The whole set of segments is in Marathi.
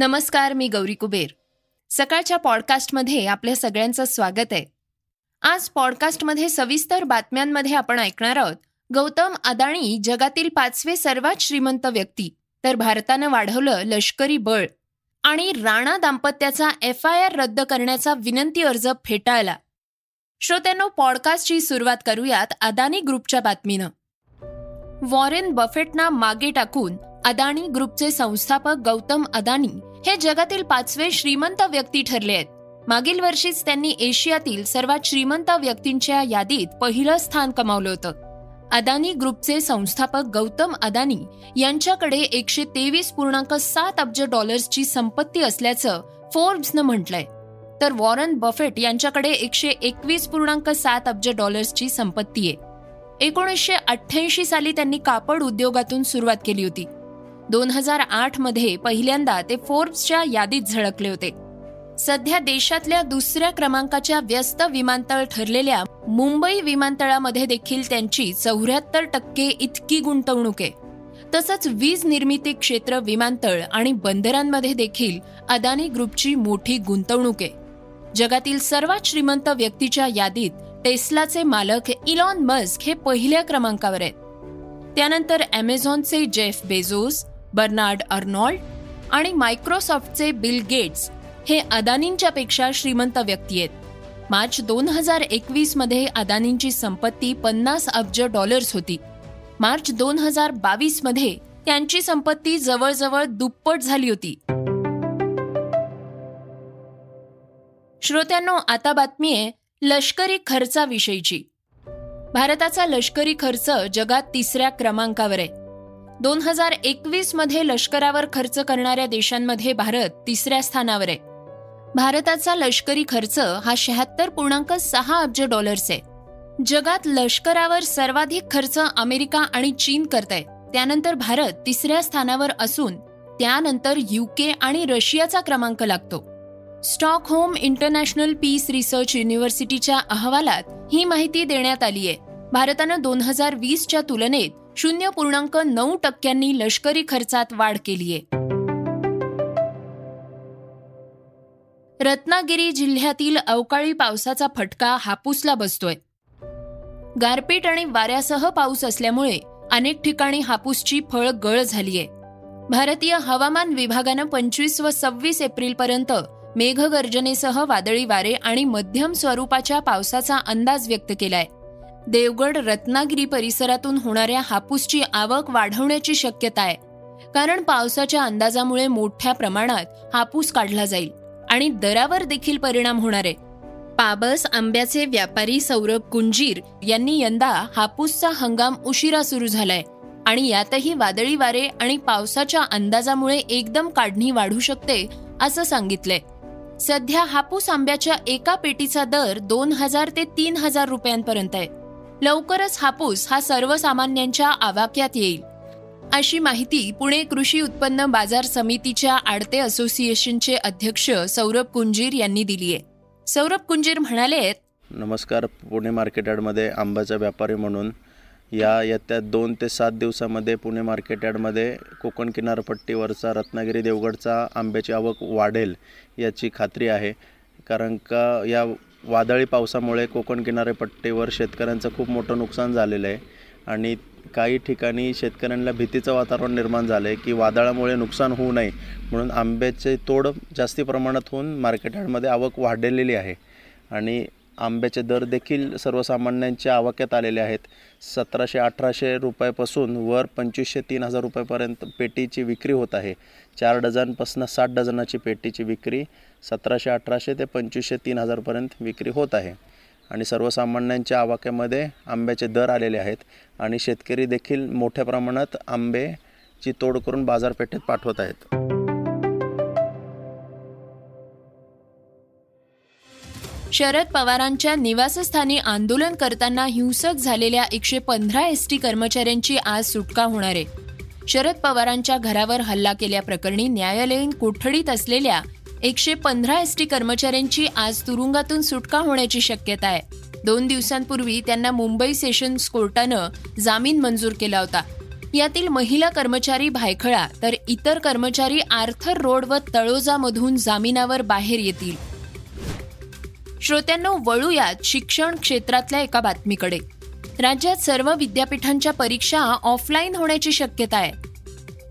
नमस्कार मी गौरी कुबेर. सकाळच्या पॉडकास्टमध्ये आपल्या सगळ्यांचं स्वागत आहे. आज पॉडकास्टमध्ये सविस्तर बातम्यांमध्ये आपण ऐकणार आहोत गौतम अदाणी जगातील पाचवे सर्वात श्रीमंत व्यक्ती तर भारतानं वाढवलं लष्करी बळ. आणि राणा दाम्पत्याचा एफ आय आर रद्द करण्याचा विनंती अर्ज फेटाळला. श्रोत्यांनो पॉडकास्टची सुरुवात करूयात अदानी ग्रुपच्या बातमीनं. वॉरेन बफेटना मागे टाकून अदानी ग्रुपचे संस्थापक गौतम अदानी हे जगातील पाचवे श्रीमंत व्यक्ती ठरले आहेत. मागील वर्षीच त्यांनी एशियातील सर्वात श्रीमंत व्यक्तींच्या यादीत पहिलं स्थान कमावलं होतं. अदानी ग्रुपचे संस्थापक गौतम अदानी यांच्याकडे एकशे तेवीस पूर्णांक सात अब्ज डॉलर्सची संपत्ती असल्याचं फोर्ब्सनं म्हटलंय. तर वॉरन बफेट यांच्याकडे एकशे एकवीस पूर्णांक सात अब्ज डॉलर्सची संपत्ती आहे. एकोणीसशे अठ्ठ्याऐंशी साली त्यांनी कापड उद्योगातून सुरुवात केली होती. दोन हजार आठमध्ये पहिल्यांदा ते फोर्ब्सच्या यादीत झळकले होते. सध्या देशातल्या दुसऱ्या क्रमांकाच्या व्यस्त विमानतळ ठरलेल्या मुंबई विमानतळामध्ये देखील त्यांची चौऱ्याहत्तर टक्के इतकी गुंतवणूक आहे. तसंच वीज निर्मिती क्षेत्र विमानतळ आणि बंदरांमध्ये देखील अदानी ग्रुपची मोठी गुंतवणूक आहे. जगातील सर्वात श्रीमंत व्यक्तीच्या यादीत टेस्लाचे मालक इलॉन मस्क हे पहिल्या क्रमांकावर आहेत. त्यानंतर अमेझॉनचे जेफ बेझोस बर्नार्ड अर्नॉल्ड आणि मायक्रोसॉफ्टचे बिल गेट्स हे अदानींच्या पेक्षा श्रीमंत व्यक्ती आहेत. मार्च दोन हजार एकवीसमध्ये अदानींची संपत्ती पन्नास अब्ज डॉलर्स होती. मार्च दोन हजार बावीसमध्ये त्यांची संपत्ती जवळजवळ दुप्पट झाली होती. श्रोत्यांनो आता बातमी आहे लष्करी खर्चाविषयीची. भारताचा लष्करी खर्च जगात तिसऱ्या क्रमांकावर आहे. दोन हजार एकवीसमध्ये लष्करावर खर्च करणाऱ्या देशांमध्ये भारत तिसऱ्या स्थानावर आहे. भारताचा लष्करी खर्च हा शहात्तर पूर्णांक सहा अब्ज डॉलर्स आहे. जगात लष्करावर सर्वाधिक खर्च अमेरिका आणि चीन करत आहे त्यानंतर भारत तिसऱ्या स्थानावर असून त्यानंतर युके आणि रशियाचा क्रमांक लागतो. स्टॉकहोम इंटरनॅशनल पीस रिसर्च युनिव्हर्सिटीच्या अहवालात ही माहिती देण्यात आली आहे भारतानं दोन हजार वीसच्या तुलनेत शून्य पूर्णांक नऊ टक्क्यांनी लष्करी खर्चात वाढ केलीये रत्नागिरी जिल्ह्यातील अवकाळी पावसाचा फटका हापूसला बसतोय. गारपीट आणि वाऱ्यासह पाऊस असल्यामुळे अनेक ठिकाणी हापूसची फळ गळ झालीय. भारतीय हवामान विभागानं पंचवीस व सव्वीस एप्रिल पर्यंत मेघगर्जनेसह वादळी वारे आणि मध्यम स्वरूपाच्या पावसाचा अंदाज व्यक्त केलाय. देवगड रत्नागिरी परिसरातून होणाऱ्या हापूसची आवक वाढवण्याची शक्यता आहे. कारण पावसाच्या अंदाजामुळे मोठ्या प्रमाणात हापूस काढला जाईल आणि दरावर देखील परिणाम होणार आहे. पाबस आंब्याचे व्यापारी सौरभ कुंजीर यांनी यंदा हापूसचा हंगाम उशिरा सुरू झालाय आणि यातही वादळी वारे आणि पावसाच्या अंदाजामुळे एकदम काढणी वाढू शकते असं सांगितलंय. सध्या हापूस आंब्याच्या एका पेटीचा दर दोन हजार ते तीन हजार रुपयांपर्यंत आहे. लवकरच हापूस हा सर्वसामान्यांच्या आवाक्यात येईल. अशी माहिती पुणे कृषी उत्पन्न बाजार समितीच्या आडते असोसिएशनचे अध्यक्ष सौरभ कुंजीर यांनी दिली आहे. सौरभ कुंजीर म्हणाले नमस्कार पुणे मार्केट यार्डमध्ये आंब्याचा व्यापारी म्हणून. या येत्या दोन ते सात दिवसामध्ये पुणे मार्केट यार्डमध्ये कोकण किनारपट्टीवरचा रत्नागिरी देवगडचा आंब्याची आवक वाढेल याची खात्री आहे. कारण का या वादळी पावसामुळे कोकण किनारपट्टीवर शेतकऱ्यांचं खूप मोठं नुकसान झालेलं आहे. आणि काही ठिकाणी शेतकऱ्यांना भीतीचं वातावरण निर्माण झालं आहे की वादळामुळे नुकसान होऊ नये म्हणून आंब्याचे तोड जास्ती प्रमाणात होऊन मार्केटमध्ये आवक वाढलेली आहे. आणि आंब्याचे दर देखील सर्वसामान्यांच्या आवाक्यात आलेले आहेत. सतराशे अठराशे रुपयापासून वर पंचवीसशे तीन हजार रुपयापर्यंत पेटीची विक्री होत आहे. चार डझनपासून साठ डझनाची पेटीची विक्री सतराशे अठराशे ते पंचवीसशे तीन हजारपर्यंत विक्री होत आहे. आणि सर्वसामान्यांच्या आवाक्यामध्ये आंब्याचे दर आलेले आहेत आणि शेतकरी देखील मोठ्या प्रमाणात आंबेची तोड करून बाजारपेठेत पाठवत आहेत. शरद पवारांच्या निवासस्थानी आंदोलन करताना हिंसक झालेल्या एकशे पंधरा एस टी कर्मचाऱ्यांची आज सुटका होणार आहे. शरद पवारांच्या घरावर हल्ला केल्याप्रकरणी न्यायालयीन कोठडीत असलेल्या एकशे पंधरा एस टी कर्मचाऱ्यांची आज तुरुंगातून सुटका होण्याची शक्यता आहे. दोन दिवसांपूर्वी त्यांना मुंबई सेशन्स कोर्टानं जामीन मंजूर केला होता. यातील महिला कर्मचारी भायखळा तर इतर कर्मचारी आर्थर रोड व तळोजामधून जामिनावर बाहेर येतील. श्रोत्यांना वळूयात शिक्षण क्षेत्रातल्या एका बातमीकडे. राज्यात सर्व विद्यापीठांच्या परीक्षा ऑफलाईन होण्याची शक्यता आहे.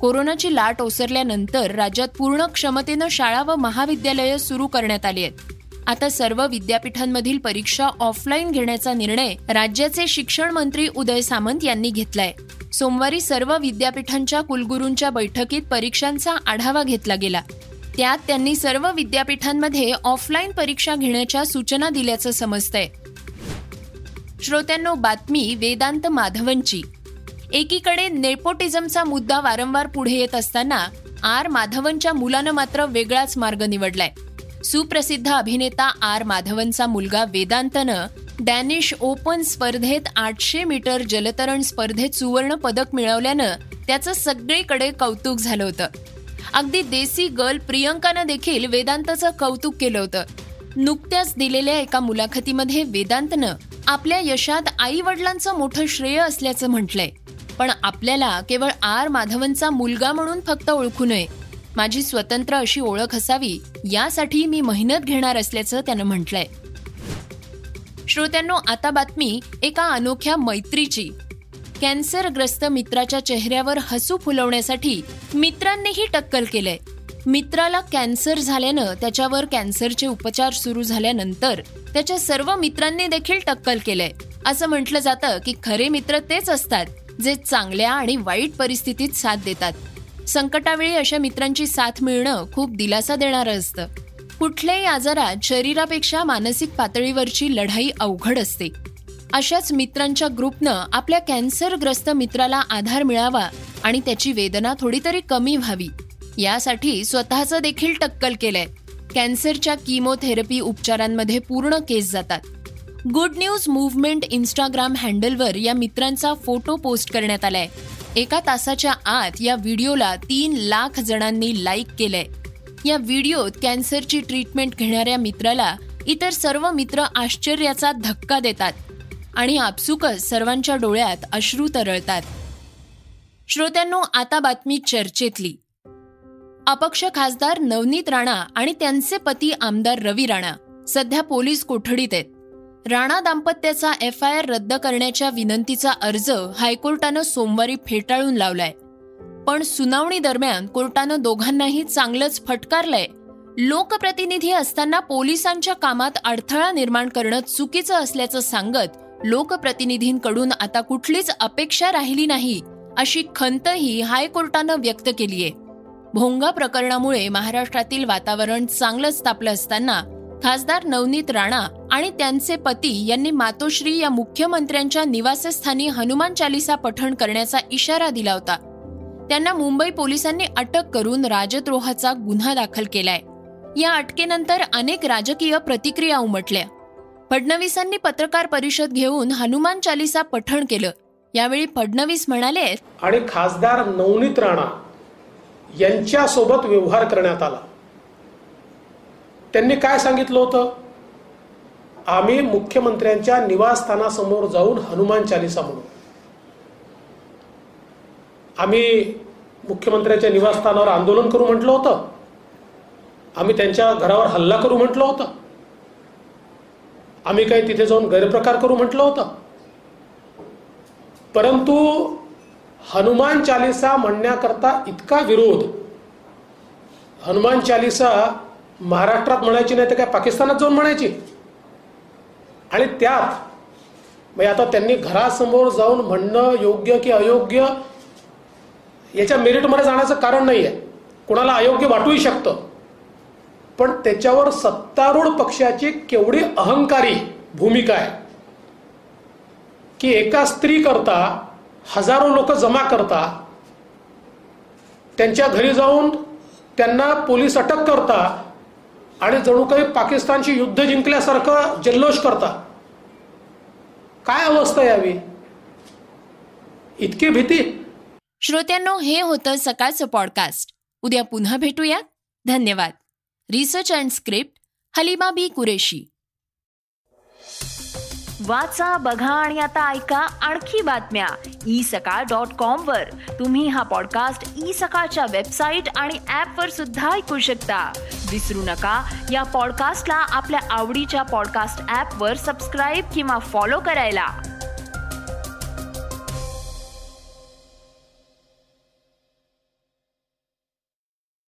कोरोनाची लाट ओसरल्यानंतर राज्यात पूर्ण क्षमतेनं शाळा व महाविद्यालयं सुरू करण्यात आली आहेत. आता सर्व विद्यापीठांमधील परीक्षा ऑफलाईन घेण्याचा निर्णय राज्याचे शिक्षण मंत्री उदय सामंत यांनी घेतलाय. सोमवारी सर्व विद्यापीठांच्या कुलगुरूंच्या बैठकीत परीक्षांचा आढावा घेतला गेला. त्यात त्यांनी सर्व विद्यापीठांमध्ये ऑफलाईन परीक्षा घेण्याच्या सूचना दिल्याचं समजतंय. श्रोत्यांनो बातमी वेदांत माधवनची. एकीकडे नेपोटिझमचा मुद्दा वारंवार पुढे येत असताना आर माधवनच्या मुलानं मात्र वेगळाच मार्ग निवडलाय. सुप्रसिद्ध अभिनेता आर माधवनचा मुलगा वेदांतनं डॅनिश ओपन स्पर्धेत आठशे मीटर जलतरण स्पर्धेत सुवर्ण पदक मिळवल्यानं त्याचं सगळीकडे कौतुक झालं होतं. अगदी देसी गर्ल प्रियंकानं देखील वेदांतचं कौतुक केलं होतं. नुकत्याच दिलेल्या एका मुलाखतीमध्ये वेदांतनं आपल्या यशात आई वडिलांचं मोठं श्रेय असल्याचं म्हटलंय. पण आपल्याला केवळ आर माधवनचा मुलगा म्हणून फक्त ओळखू नये. माझी स्वतंत्र अशी ओळख असावी यासाठी मी मेहनत घेणार असल्याचं त्यानं म्हटलंय. श्रोत्यांनो आता बातमी एका अनोख्या मैत्रीची. कॅन्सरग्रस्त मित्राच्या चेहऱ्यावर हसू फुलवण्यासाठी मित्रांनीही टक्कल केलंय. मित्राला कॅन्सर झाल्यानं त्याच्यावर कॅन्सरचे उपचार सुरू झाल्यानंतर त्याच्या सर्व मित्रांनी देखील टक्कल केलंय. असं म्हटलं जातं की खरे मित्र तेच असतात जे चांगल्या आणि वाईट परिस्थितीत साथ देतात. संकटावेळी अशा मित्रांची साथ मिळणं खूप दिलासा देणारं असतं. कुठल्याही आजारात शरीरापेक्षा मानसिक पातळीवरची लढाई अवघड असते. अशाच मित्रांच्या ग्रुपनं आपल्या कॅन्सरग्रस्त मित्राला आधार मिळावा आणि त्याची वेदना थोडी तरी कमी व्हावी. यासाठी स्वतःचं देखील टक्कल केलंय. कॅन्सरच्या किमोथेरपी उपचारांमध्ये पूर्ण केस जातात. गुड न्यूज मुव्हमेंट इंस्टाग्राम हँडलवर या मित्रांचा फोटो पोस्ट करण्यात आलाय. एका तासाच्या आत या व्हिडिओला तीन लाख जणांनी लाईक केलंय. या व्हिडिओत कॅन्सरची ट्रीटमेंट घेणाऱ्या मित्राला इतर सर्व मित्र आश्चर्याचा धक्का देतात. आणि आपसुकच सर्वांच्या डोळ्यात अश्रू तरळतात. श्रोत्यांनो आता बातमी चर्चेतली. अपक्ष खासदार नवनीत राणा आणि त्यांचे पती आमदार रवी राणा सध्या पोलीस कोठडीत आहेत. राणा दाम्पत्याचा एफ आय आर रद्द करण्याच्या विनंतीचा अर्ज हायकोर्टानं सोमवारी फेटाळून लावलाय. पण सुनावणी दरम्यान कोर्टानं दोघांनाही चांगलंच फटकारलंय. लोकप्रतिनिधी असताना पोलिसांच्या कामात अडथळा निर्माण करणं चुकीचं असल्याचं सांगत लोकप्रतिनिधींकडून आता कुठलीच अपेक्षा राहिली नाही अशी खंतही हायकोर्टानं व्यक्त केलीय भोंगा प्रकरणामुळे महाराष्ट्रातील वातावरण चांगलंच तापलं असताना खासदार नवनीत राणा आणि त्यांचे पती यांनी मातोश्री या मुख्यमंत्र्यांच्या निवासस्थानी हनुमान चालिसा पठण करण्याचा इशारा दिला होता. त्यांना मुंबई पोलिसांनी अटक करून राजद्रोहाचा गुन्हा दाखल केलाय. या अटकेनंतर अनेक राजकीय प्रतिक्रिया उमटल्या. फडणवीसांनी पत्रकार परिषद घेऊन हनुमान चालिसा पठण केलं. यावेळी फडणवीस म्हणाले आणि खासदार नवनीत राणा यांच्यासोबत व्यवहार करण्यात आला. त्यांनी काय सांगितलं होतं? आम्ही मुख्यमंत्र्यांच्या निवासस्थानासमोर जाऊन हनुमान चालिसा म्हणू. आम्ही मुख्यमंत्र्यांच्या निवासस्थानावर आंदोलन करू म्हटलं होतं. आम्ही त्यांच्या घरावर हल्ला करू म्हटलं होतं. आम्ही काही तिथे जाऊन गैरप्रकार करू म्हटलं होतं. परंतु हनुमान चालिसा म्हणण्याकरता इतका विरोध. हनुमान चालिसा महाराष्ट्रात म्हणायची नाही तर काय पाकिस्तानात जाऊन म्हणायची. आणि त्यात म्हणजे आता त्यांनी घरासमोर जाऊन म्हणणं योग्य की अयोग्य याच्या मेरिटमध्ये जाण्याचं कारण नाही आहे कुणाला अयोग्य वाटूही शकतं. पण त्याच्यावर सत्तारूढ पक्षाची केवढी अहंकारी भूमिका आहे. की एका स्त्री करता हजारो लोक जमा करता त्यांच्या घरी जाऊन त्यांना पोलीस अटक करता आणि जणू काही पाकिस्तानशी युद्ध जिंकल्यासारखं जल्लोष करता. काय अवस्था यावी? इतकी भीती. श्रोत्यांनो हे होतं सकाळचं पॉडकास्ट उद्या पुन्हा भेटूया. धन्यवाद. Research and script Halima Bi Qureshi वाचा बघा आणि आता ऐका आणखी बातम्या. ई सकाळ डॉट कॉम वर. तुम्ही हा पॉडकास्ट ई सकाळच्या वेबसाईट आणि ऍप वर सुद्धा ऐकू शकता. विसरू नका या पॉडकास्टला आपल्या आवडीच्या पॉडकास्ट ऍप वर सबस्क्राईब किंवा फॉलो करायला.